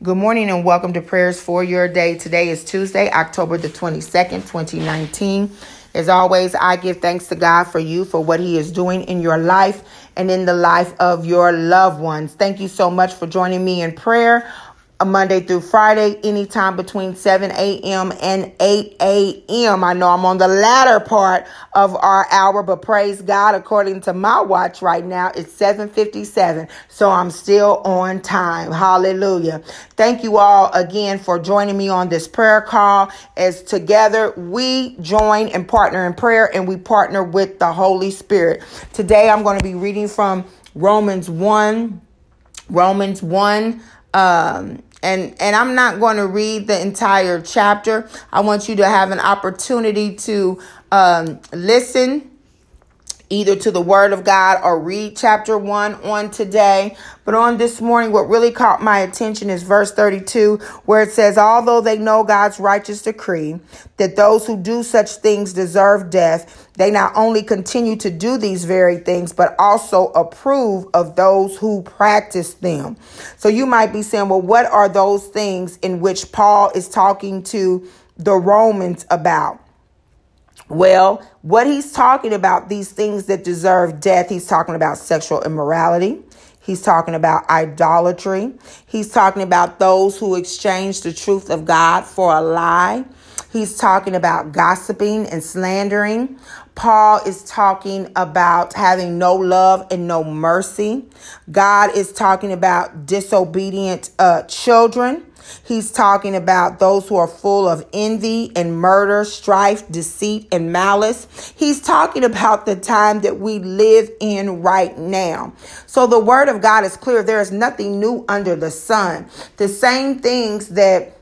Good morning and welcome to prayers for your day. Today is Tuesday, October the 22nd, 2019. As always, I give thanks to God for you for what He is doing in your life and in the life of your loved ones. Thank you so much for joining me in prayer Monday through Friday, anytime between 7 a.m. and 8 a.m. I know I'm on the latter part of our hour, but praise God, according to my watch right now, it's 757. So I'm still on time. Hallelujah. Thank you all again for joining me on this prayer call as together we join and partner in prayer and we partner with the Holy Spirit. Today I'm going to be reading from Romans 1, Romans 1, um, and and I'm not going to read the entire chapter. I want you to have an opportunity to um, listen either to the word of God or read chapter 1 on today. But on this morning, what really caught my attention is verse 32, where it says, Although they know God's righteous decree that those who do such things deserve death, they not only continue to do these very things, but also approve of those who practice them. So you might be saying, Well, what are those things in which Paul is talking to the Romans about? Well, what he's talking about, these things that deserve death, he's talking about sexual immorality. He's talking about idolatry. He's talking about those who exchange the truth of God for a lie. He's talking about gossiping and slandering. Paul is talking about having no love and no mercy. God is talking about disobedient uh, children. He's talking about those who are full of envy and murder, strife, deceit, and malice. He's talking about the time that we live in right now. So the word of God is clear. There is nothing new under the sun. The same things that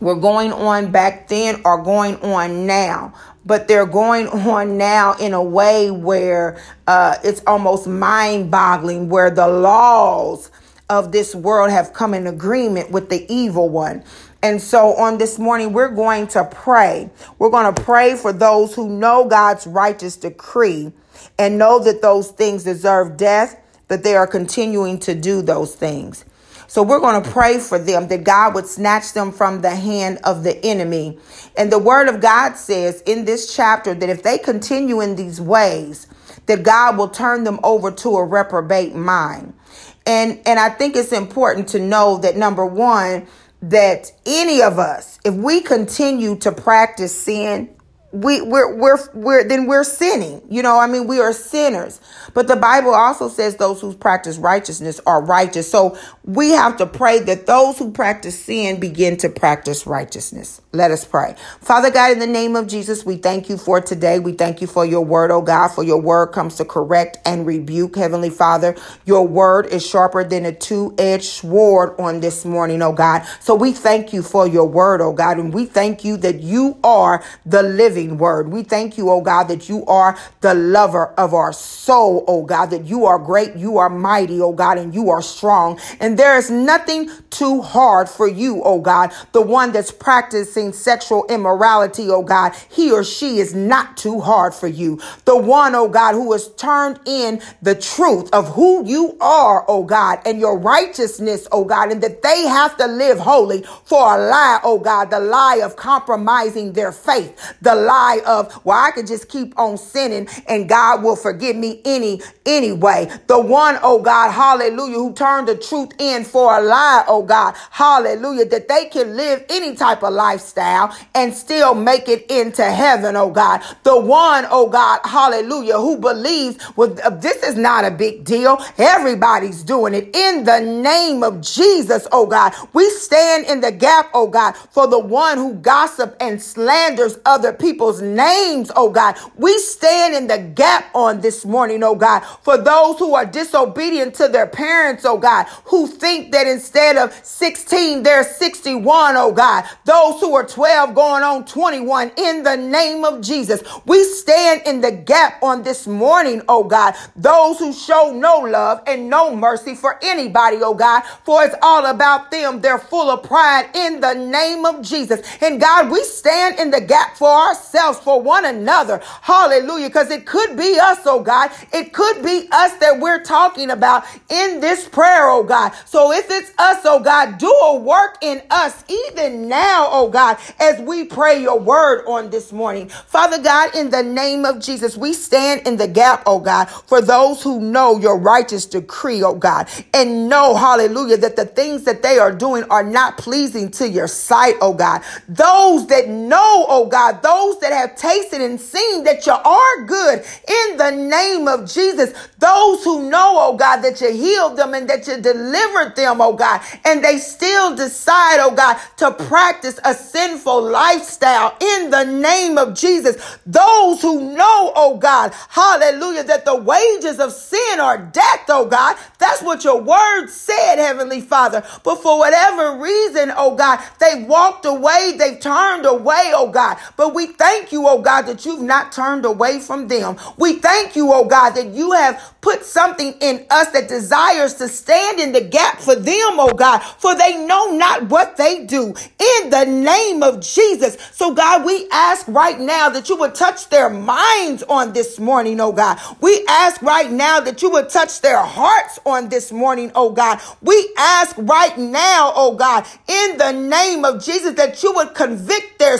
were going on back then are going on now but they're going on now in a way where uh, it's almost mind boggling, where the laws of this world have come in agreement with the evil one. And so on this morning, we're going to pray. We're going to pray for those who know God's righteous decree and know that those things deserve death, but they are continuing to do those things. So we're going to pray for them that God would snatch them from the hand of the enemy. And the word of God says in this chapter that if they continue in these ways, that God will turn them over to a reprobate mind. And and I think it's important to know that number 1 that any of us if we continue to practice sin we we're we're we're then we're sinning. You know, I mean, we are sinners. But the Bible also says those who practice righteousness are righteous. So we have to pray that those who practice sin begin to practice righteousness. Let us pray. Father God, in the name of Jesus, we thank you for today. We thank you for your word, oh God, for your word comes to correct and rebuke, Heavenly Father. Your word is sharper than a two-edged sword on this morning, oh God. So we thank you for your word, oh God, and we thank you that you are the living living word. We thank you, oh God, that you are the lover of our soul, oh God, that you are great, you are mighty, oh God, and you are strong. And there is nothing too hard for you, oh God. The one that's practicing sexual immorality, oh God, he or she is not too hard for you. The one, oh God, who has turned in the truth of who you are, oh God, and your righteousness, oh God, and that they have to live holy for a lie, oh God, the lie of compromising their faith, the lie of, well, I could just keep on sinning and God will forgive me any, anyway. The one, oh God, hallelujah, who turned the truth in for a lie, oh God, hallelujah, that they can live any type of lifestyle and still make it into heaven, oh God. The one, oh God, hallelujah, who believes, well, this is not a big deal. Everybody's doing it in the name of Jesus, oh God. We stand in the gap, oh God, for the one who gossip and slanders other people people's names, oh God. We stand in the gap on this morning, oh God, for those who are disobedient to their parents, oh God, who think that instead of 16, they're 61, oh God. Those who are 12 going on 21 in the name of Jesus. We stand in the gap on this morning, oh God. Those who show no love and no mercy for anybody, oh God, for it's all about them. They're full of pride in the name of Jesus. And God, we stand in the gap for ourselves ourselves, for one another. Hallelujah. Because it could be us, oh God. It could be us that we're talking about in this prayer, oh God. So if it's us, oh God, do a work in us even now, oh God, as we pray your word on this morning. Father God, in the name of Jesus, we stand in the gap, oh God, for those who know your righteous decree, oh God, and know, hallelujah, that the things that they are doing are not pleasing to your sight, oh God. Those that know, oh God, those that have tasted and seen that you are good in the name of Jesus. Those who know, oh God, that you healed them and that you delivered them, oh God, and they still decide, oh God, to practice a sinful lifestyle in the name of Jesus. Those who know, oh God, hallelujah, that the wages of sin are death, oh God. That's what your word said, Heavenly Father. But for whatever reason, oh God, they walked away, they turned away, oh God. But we thank you, oh God, that you've not turned away from them. We thank you, oh God, that you have put something in us that desires to stand in the gap for them, oh God, for they know not what they do in the name of Jesus. So God, we ask right now that you would touch their minds on this morning, oh God. We ask right now that you would touch their hearts on this morning, oh God. We ask right now, oh God, in the name of Jesus, that you would convict their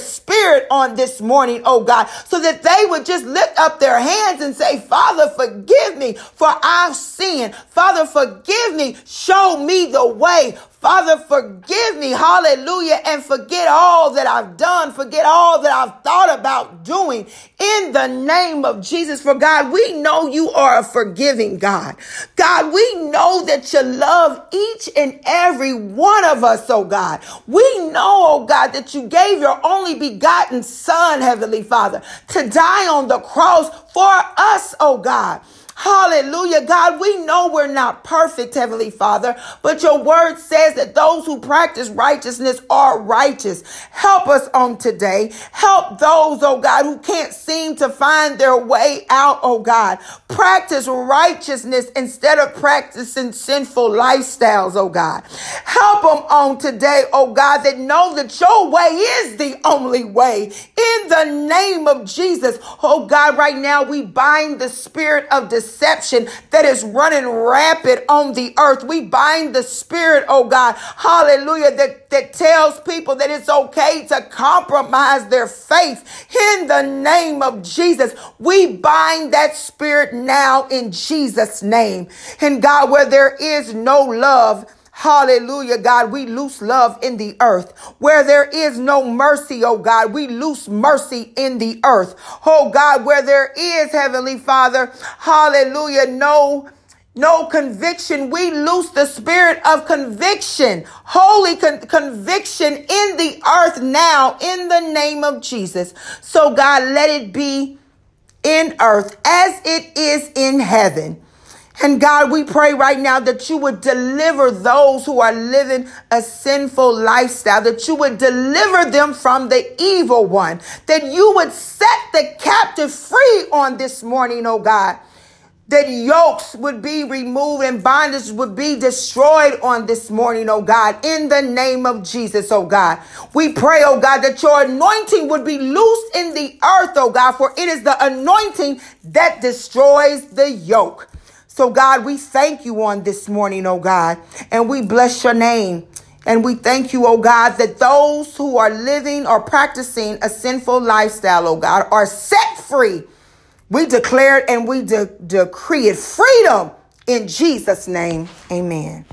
spirit on this morning, oh God, so that they would just lift up their hands and say, Father, forgive me for I've sinned. Father, forgive me. Show me the way. Father, forgive me. Hallelujah. And forget all that I've done. Forget all that I've thought about doing in the name of Jesus. For God, we know you are a forgiving God. God, we know that you love each and every one of us, oh God. We know, oh God, that you gave your only begotten son, Heavenly Father, to die on the cross for us, oh God. Hallelujah. God, we know we're not perfect, Heavenly Father, but your word says that those who practice righteousness are righteous. Help us on today. Help those, oh God, who can't seem to find their way out, oh God. Practice righteousness instead of practicing sinful lifestyles, oh God. Help them on today, oh God, that know that your way is the only way. In the name of Jesus, oh God, right now we bind the spirit of deception deception that is running rapid on the earth. We bind the spirit, oh God, hallelujah, that, that tells people that it's okay to compromise their faith in the name of Jesus. We bind that spirit now in Jesus' name. And God, where there is no love, Hallelujah, God. We loose love in the earth. Where there is no mercy, oh God, we loose mercy in the earth. Oh God, where there is, Heavenly Father, hallelujah, no no conviction. We loose the spirit of conviction, holy con- conviction in the earth now in the name of Jesus. So, God, let it be in earth as it is in heaven. And God, we pray right now that you would deliver those who are living a sinful lifestyle, that you would deliver them from the evil one, that you would set the captive free on this morning, oh God. That yokes would be removed and bondage would be destroyed on this morning, oh God, in the name of Jesus, oh God. We pray, oh God, that your anointing would be loosed in the earth, oh God, for it is the anointing that destroys the yoke. So, God, we thank you on this morning, oh God, and we bless your name. And we thank you, oh God, that those who are living or practicing a sinful lifestyle, oh God, are set free. We declare it and we de- decree it freedom in Jesus' name. Amen.